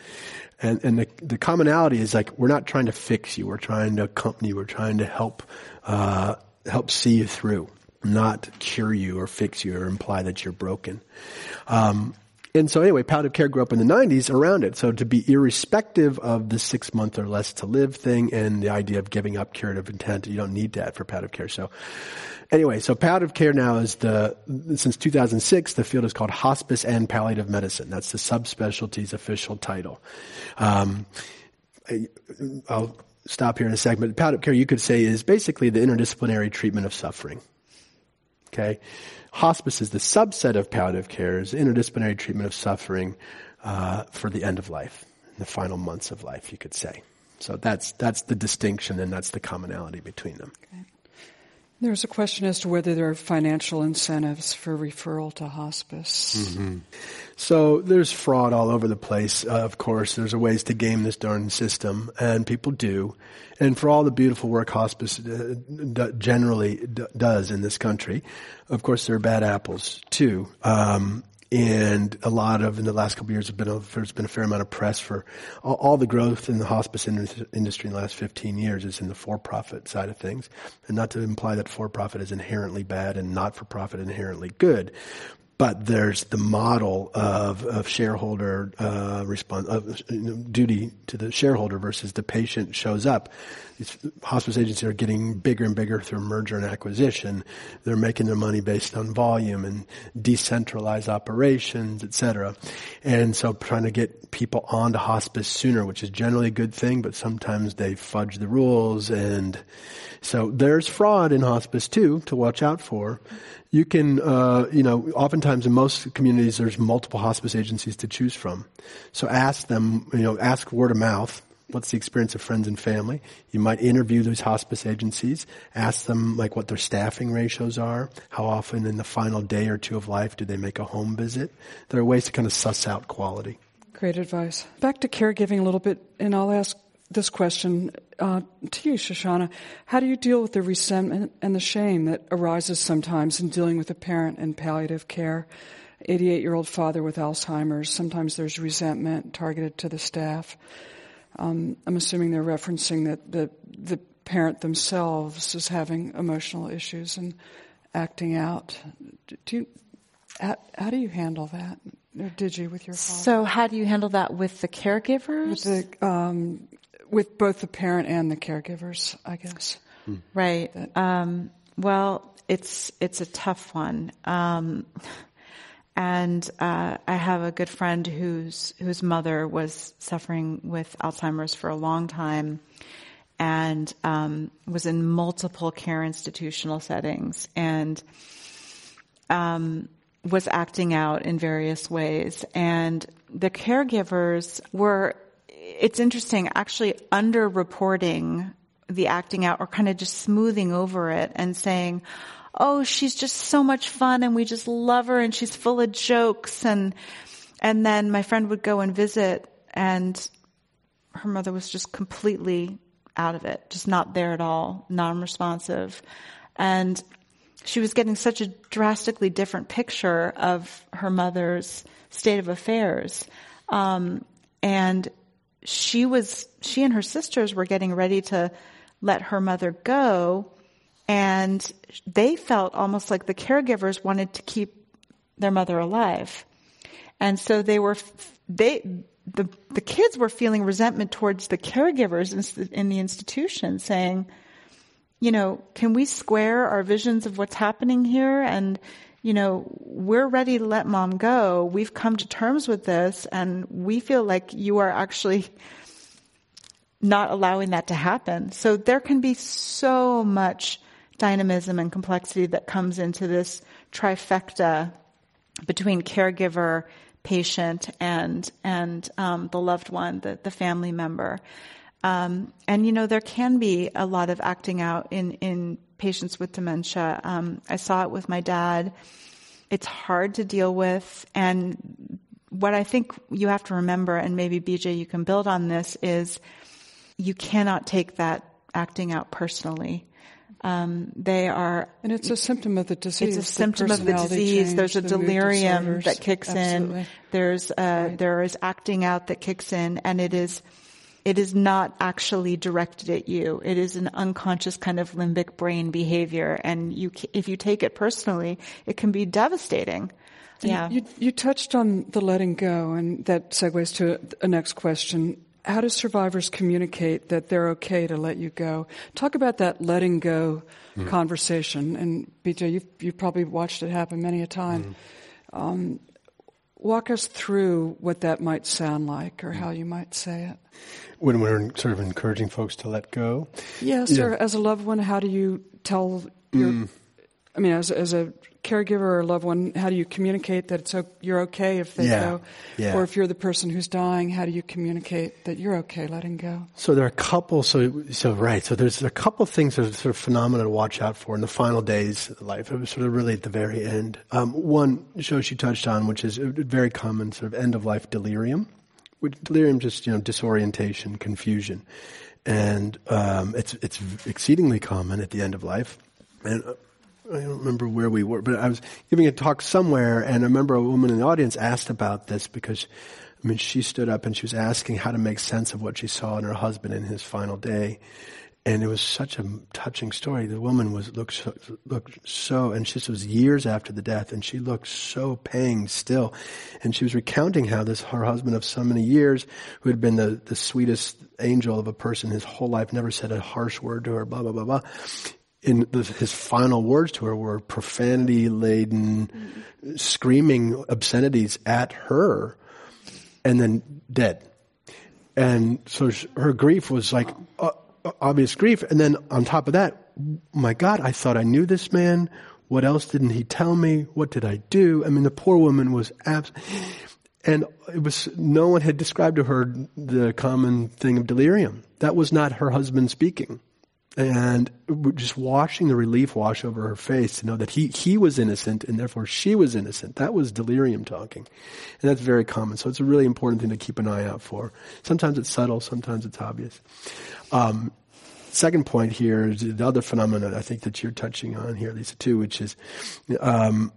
and, and the, the commonality is like, we're not trying to fix you. We're trying to accompany you. We're trying to help, uh, help see you through, not cure you or fix you or imply that you're broken. Um, and so anyway, palliative care grew up in the 90s around it. So to be irrespective of the six month or less to live thing and the idea of giving up curative intent, you don't need that for palliative care. So Anyway, so palliative care now is the, since 2006, the field is called hospice and palliative medicine. That's the subspecialty's official title. Um, I, will stop here in a second, but palliative care you could say is basically the interdisciplinary treatment of suffering. Okay, hospice is the subset of palliative care, is interdisciplinary treatment of suffering uh, for the end of life, the final months of life, you could say. So that's that's the distinction, and that's the commonality between them. Okay. There's a question as to whether there are financial incentives for referral to hospice. Mm-hmm. So there's fraud all over the place. Uh, of course, there's ways to game this darn system, and people do. And for all the beautiful work hospice uh, d- generally d- does in this country, of course, there are bad apples too. Um, and a lot of in the last couple of years been a, there's been a fair amount of press for all, all the growth in the hospice in- industry in the last 15 years is in the for-profit side of things, and not to imply that for-profit is inherently bad and not-for-profit inherently good, but there's the model of, of shareholder uh, response of you know, duty to the shareholder versus the patient shows up. These hospice agencies are getting bigger and bigger through merger and acquisition. They're making their money based on volume and decentralized operations, et cetera. And so trying to get people onto hospice sooner, which is generally a good thing, but sometimes they fudge the rules and so there's fraud in hospice too to watch out for you can, uh, you know, oftentimes in most communities there's multiple hospice agencies to choose from. So ask them, you know, ask word of mouth. What's the experience of friends and family? You might interview those hospice agencies, ask them like what their staffing ratios are, how often in the final day or two of life do they make a home visit. There are ways to kind of suss out quality. Great advice. Back to caregiving a little bit, and I'll ask this question uh, to you, Shoshana. How do you deal with the resentment and the shame that arises sometimes in dealing with a parent in palliative care? 88 year old father with Alzheimer's. Sometimes there's resentment targeted to the staff. Um, I'm assuming they're referencing that the, the parent themselves is having emotional issues and acting out. Do you, how, how do you handle that? Or did you with your father? So, how do you handle that with the caregivers? With the um, with both the parent and the caregivers, I guess. Hmm. Right. Um, well, it's it's a tough one. Um, and uh, I have a good friend whose whose mother was suffering with Alzheimer's for a long time, and um, was in multiple care institutional settings, and um, was acting out in various ways. And the caregivers were it's interesting, actually underreporting the acting out or kind of just smoothing over it and saying, oh, she's just so much fun and we just love her and she's full of jokes and, and then my friend would go and visit and her mother was just completely out of it, just not there at all, non-responsive. And she was getting such a drastically different picture of her mother's state of affairs. Um, and she was, she and her sisters were getting ready to let her mother go and they felt almost like the caregivers wanted to keep their mother alive. And so they were, they, the, the kids were feeling resentment towards the caregivers in the institution saying, you know, can we square our visions of what's happening here? And, you know, we're ready to let mom go. We've come to terms with this and we feel like you are actually not allowing that to happen. So there can be so much dynamism and complexity that comes into this trifecta between caregiver, patient, and and um, the loved one, the the family member. Um, and you know there can be a lot of acting out in in patients with dementia. Um, I saw it with my dad. It's hard to deal with. And what I think you have to remember, and maybe BJ, you can build on this, is you cannot take that acting out personally. Um, they are, and it's a symptom of the disease. It's a symptom of the disease. Change, There's a the delirium that kicks Absolutely. in. There's uh, right. there is acting out that kicks in, and it is it is not actually directed at you. It is an unconscious kind of limbic brain behavior. And you, if you take it personally, it can be devastating. Yeah. You, you touched on the letting go, and that segues to a next question. How do survivors communicate that they're okay to let you go? Talk about that letting go mm. conversation. And BJ, you've, you've probably watched it happen many a time. Mm. Um, walk us through what that might sound like or how you might say it when we're sort of encouraging folks to let go. Yes, yeah. or as a loved one, how do you tell your mm. I mean, as, as a caregiver or a loved one, how do you communicate that it's o- you're okay if they Yeah, go? yeah. Or if you're the person who's dying, how do you communicate that you're okay letting go? So there are a couple. So so right. So there's a couple things that are sort of phenomena to watch out for in the final days of life. It was sort of really at the very end. Um, one show she touched on, which is a very common sort of end of life delirium. Which delirium just you know disorientation, confusion, and um, it's it's exceedingly common at the end of life. And uh, I don't remember where we were, but I was giving a talk somewhere, and I remember a woman in the audience asked about this because, I mean, she stood up and she was asking how to make sense of what she saw in her husband in his final day, and it was such a touching story. The woman was looked so, looked so, and this was years after the death, and she looked so panged still, and she was recounting how this her husband of so many years, who had been the the sweetest angel of a person his whole life, never said a harsh word to her, blah blah blah blah in the, his final words to her were profanity laden, screaming obscenities at her, and then dead. And so sh- her grief was like uh, uh, obvious grief. And then on top of that, my God, I thought I knew this man. What else didn't he tell me? What did I do? I mean, the poor woman was abs- and it was no one had described to her the common thing of delirium. That was not her husband speaking and just watching the relief wash over her face to know that he, he was innocent and therefore she was innocent. That was delirium talking. And that's very common. So it's a really important thing to keep an eye out for. Sometimes it's subtle, sometimes it's obvious. Um, second point here is the other phenomenon I think that you're touching on here, Lisa, too, which is, um,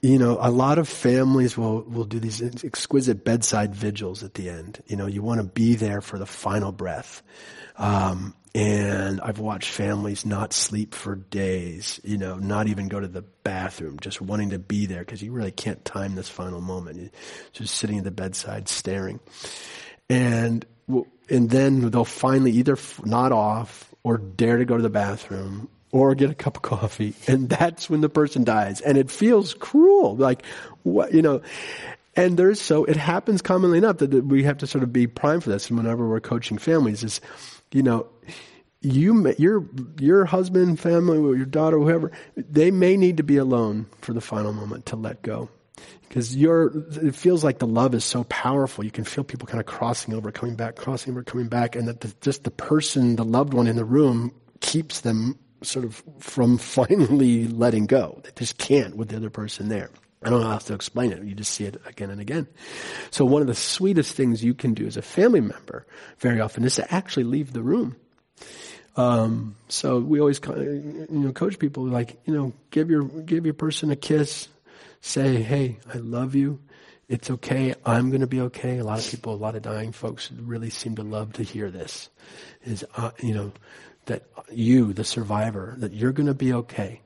you know, a lot of families will, will do these exquisite bedside vigils at the end. You know, you want to be there for the final breath. Um, and I've watched families not sleep for days, you know, not even go to the bathroom, just wanting to be there because you really can't time this final moment. You're just sitting at the bedside staring. And, and then they'll finally either nod off or dare to go to the bathroom or get a cup of coffee. And that's when the person dies. And it feels cruel. Like, what, you know, and there's so, it happens commonly enough that we have to sort of be primed for this. And whenever we're coaching families is, you know, you, your, your husband, family, your daughter, whoever, they may need to be alone for the final moment to let go. Because you're, it feels like the love is so powerful. You can feel people kind of crossing over, coming back, crossing over, coming back, and that the, just the person, the loved one in the room keeps them sort of from finally letting go. They just can't with the other person there. I don't how to explain it. You just see it again and again. So one of the sweetest things you can do as a family member very often is to actually leave the room. Um, so we always, you know, coach people like, you know, give your, give your person a kiss, say, hey, I love you. It's okay. I'm going to be okay. A lot of people, a lot of dying folks really seem to love to hear this is, uh, you know, that you, the survivor, that you're going to be okay.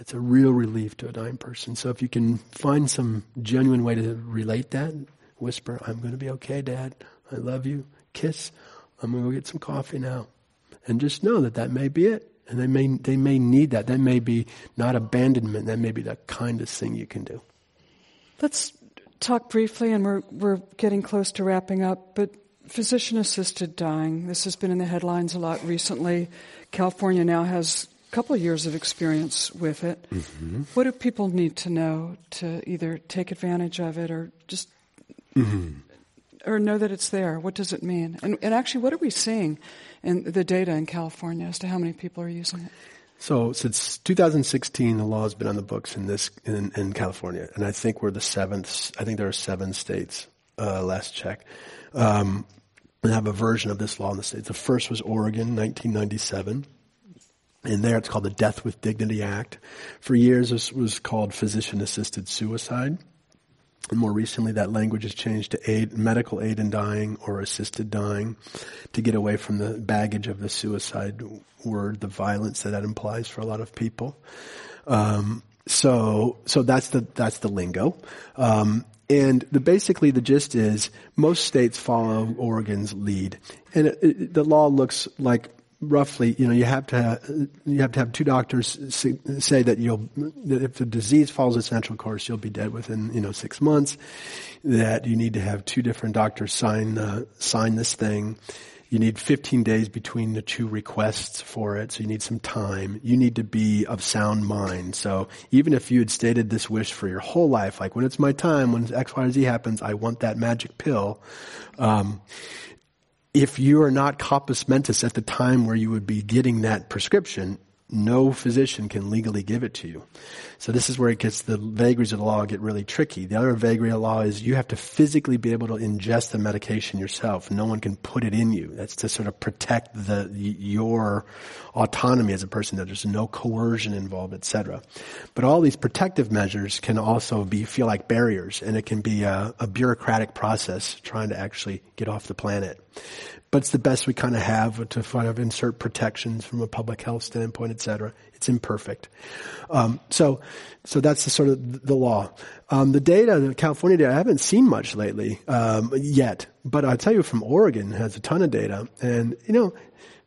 That's a real relief to a dying person. So if you can find some genuine way to relate that, whisper, I'm going to be okay, Dad. I love you. Kiss. I'm going to go get some coffee now. And just know that that may be it. And they may, they may need that. That may be not abandonment. That may be the kindest thing you can do. Let's talk briefly, and we're, we're getting close to wrapping up, but physician assisted dying. This has been in the headlines a lot recently. California now has couple of years of experience with it. Mm-hmm. What do people need to know to either take advantage of it or just mm-hmm. or know that it's there? What does it mean? And, and actually, what are we seeing in the data in California as to how many people are using it? So since 2016, the law has been on the books in this in, in California, and I think we're the seventh. I think there are seven states. Uh, last check. Um, have a version of this law in the states. The first was Oregon, 1997. And there it's called the Death with Dignity Act. For years this was called physician assisted suicide. And more recently that language has changed to aid, medical aid in dying or assisted dying to get away from the baggage of the suicide word, the violence that that implies for a lot of people. Um, so, so that's the, that's the lingo. Um, and the, basically the gist is most states follow Oregon's lead. And it, it, the law looks like roughly, you know, you have to have, you have to have two doctors say that you'll that if the disease follows its natural course, you'll be dead within you know six months. That you need to have two different doctors sign uh, sign this thing. You need 15 days between the two requests for it, so you need some time. You need to be of sound mind. So even if you had stated this wish for your whole life, like when it's my time, when X, Y, or Z happens, I want that magic pill. Um, if you are not compos mentis at the time where you would be getting that prescription, no physician can legally give it to you. So this is where it gets the vagaries of the law get really tricky. The other vagary of the law is you have to physically be able to ingest the medication yourself. No one can put it in you. That's to sort of protect the your autonomy as a person. That there's no coercion involved, etc. But all these protective measures can also be feel like barriers, and it can be a, a bureaucratic process trying to actually get off the planet but it's the best we kind of have to kind of insert protections from a public health standpoint, et cetera. It's imperfect. Um, so, so that's the sort of the law. Um, the data, the California data, I haven't seen much lately um, yet, but I'll tell you from Oregon has a ton of data, and you know,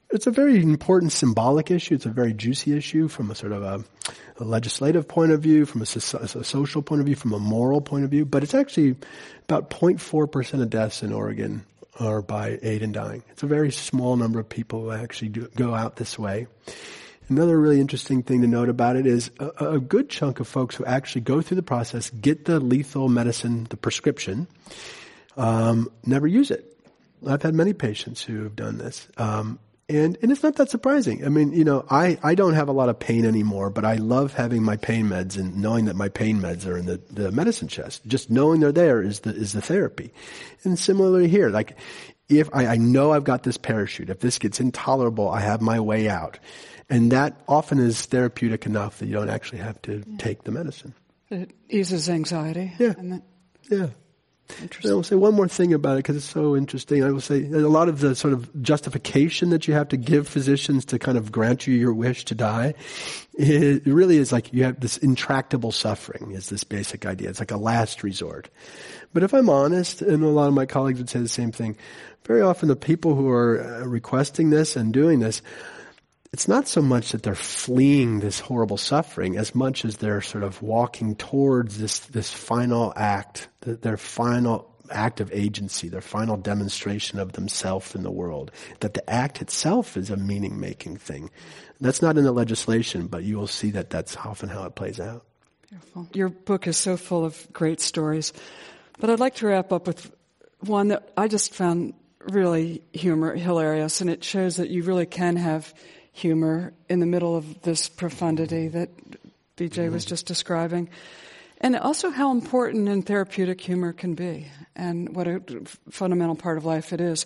it's a very important symbolic issue. It's a very juicy issue from a sort of a, a legislative point of view, from a, so, a, social point of view, from a moral point of view. But it's actually about 0.4 percent of deaths in Oregon are by aid in dying. It's a very small number of people who actually do, go out this way. Another really interesting thing to note about it is a, a, good chunk of folks who actually go through the process, get the lethal medicine, the prescription, um, never use it. I've had many patients who have done this. Um, and, and it's not that surprising. I mean, you know, I, I don't have a lot of pain anymore, but I love having my pain meds and knowing that my pain meds are in the, the medicine chest. Just knowing they're there is the, is the therapy. And similarly here, like, if I, I know I've got this parachute, if this gets intolerable, I have my way out. And that often is therapeutic enough that you don't actually have to take the medicine. It eases anxiety. Yeah. yeah. I will say one more thing about it because it's so interesting. I will say a lot of the sort of justification that you have to give physicians to kind of grant you your wish to die, it really is like you have this intractable suffering is this basic idea. It's like a last resort. But if I'm honest, and a lot of my colleagues would say the same thing, very often the people who are uh, requesting this and doing this it's not so much that they're fleeing this horrible suffering as much as they're sort of walking towards this, this final act, their final act of agency, their final demonstration of themselves in the world. That the act itself is a meaning making thing. That's not in the legislation, but you will see that that's often how it plays out. Beautiful. Your book is so full of great stories. But I'd like to wrap up with one that I just found really humor, hilarious, and it shows that you really can have humor in the middle of this profundity that BJ was just describing. And also how important and therapeutic humor can be and what a fundamental part of life it is.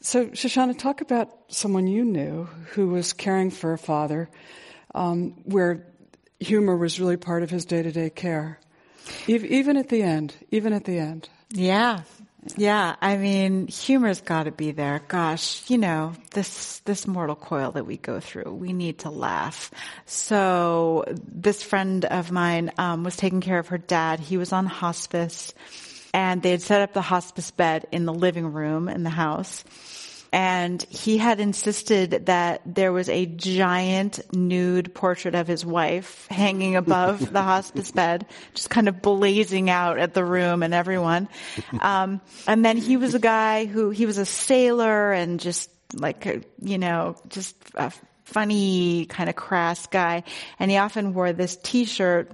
So, Shoshana, talk about someone you knew who was caring for a father um, where humor was really part of his day to day care. Even at the end, even at the end. Yeah, yeah, I mean, humor's got to be there. Gosh, you know, this this mortal coil that we go through, we need to laugh. So, this friend of mine um, was taking care of her dad. He was on hospice, and they had set up the hospice bed in the living room in the house and he had insisted that there was a giant nude portrait of his wife hanging above the hospice bed, just kind of blazing out at the room and everyone. Um, and then he was a guy who he was a sailor and just like you know just a funny kind of crass guy, and he often wore this T-shirt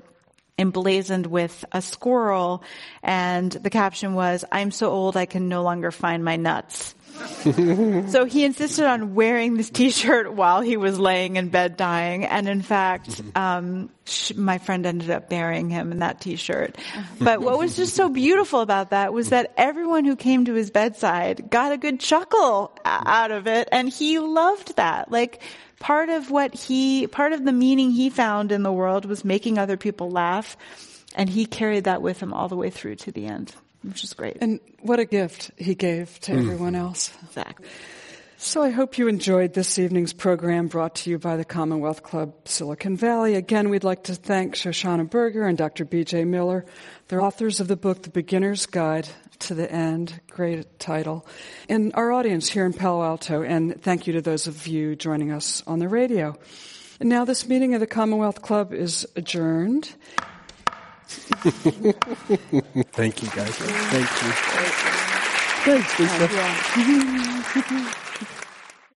emblazoned with a squirrel. And the caption was, I'm so old I can no longer find my nuts so he insisted on wearing this T-shirt while he was laying in bed dying, and in fact, um, sh- my friend ended up burying him in that T-shirt. But what was just so beautiful about that was that everyone who came to his bedside got a good chuckle out of it, and he loved that. Like part of what he, part of the meaning he found in the world was making other people laugh, and he carried that with him all the way through to the end which is great. And what a gift he gave to mm. everyone else. Exactly. So I hope you enjoyed this evening's program brought to you by the Commonwealth Club Silicon Valley. Again, we'd like to thank Shoshana Berger and Dr. B.J. Miller. They're authors of the book, The Beginner's Guide to the End. Great title. And our audience here in Palo Alto, and thank you to those of you joining us on the radio. And now this meeting of the Commonwealth Club is adjourned. Thank you, guys. Thank you. Thanks, Lisa.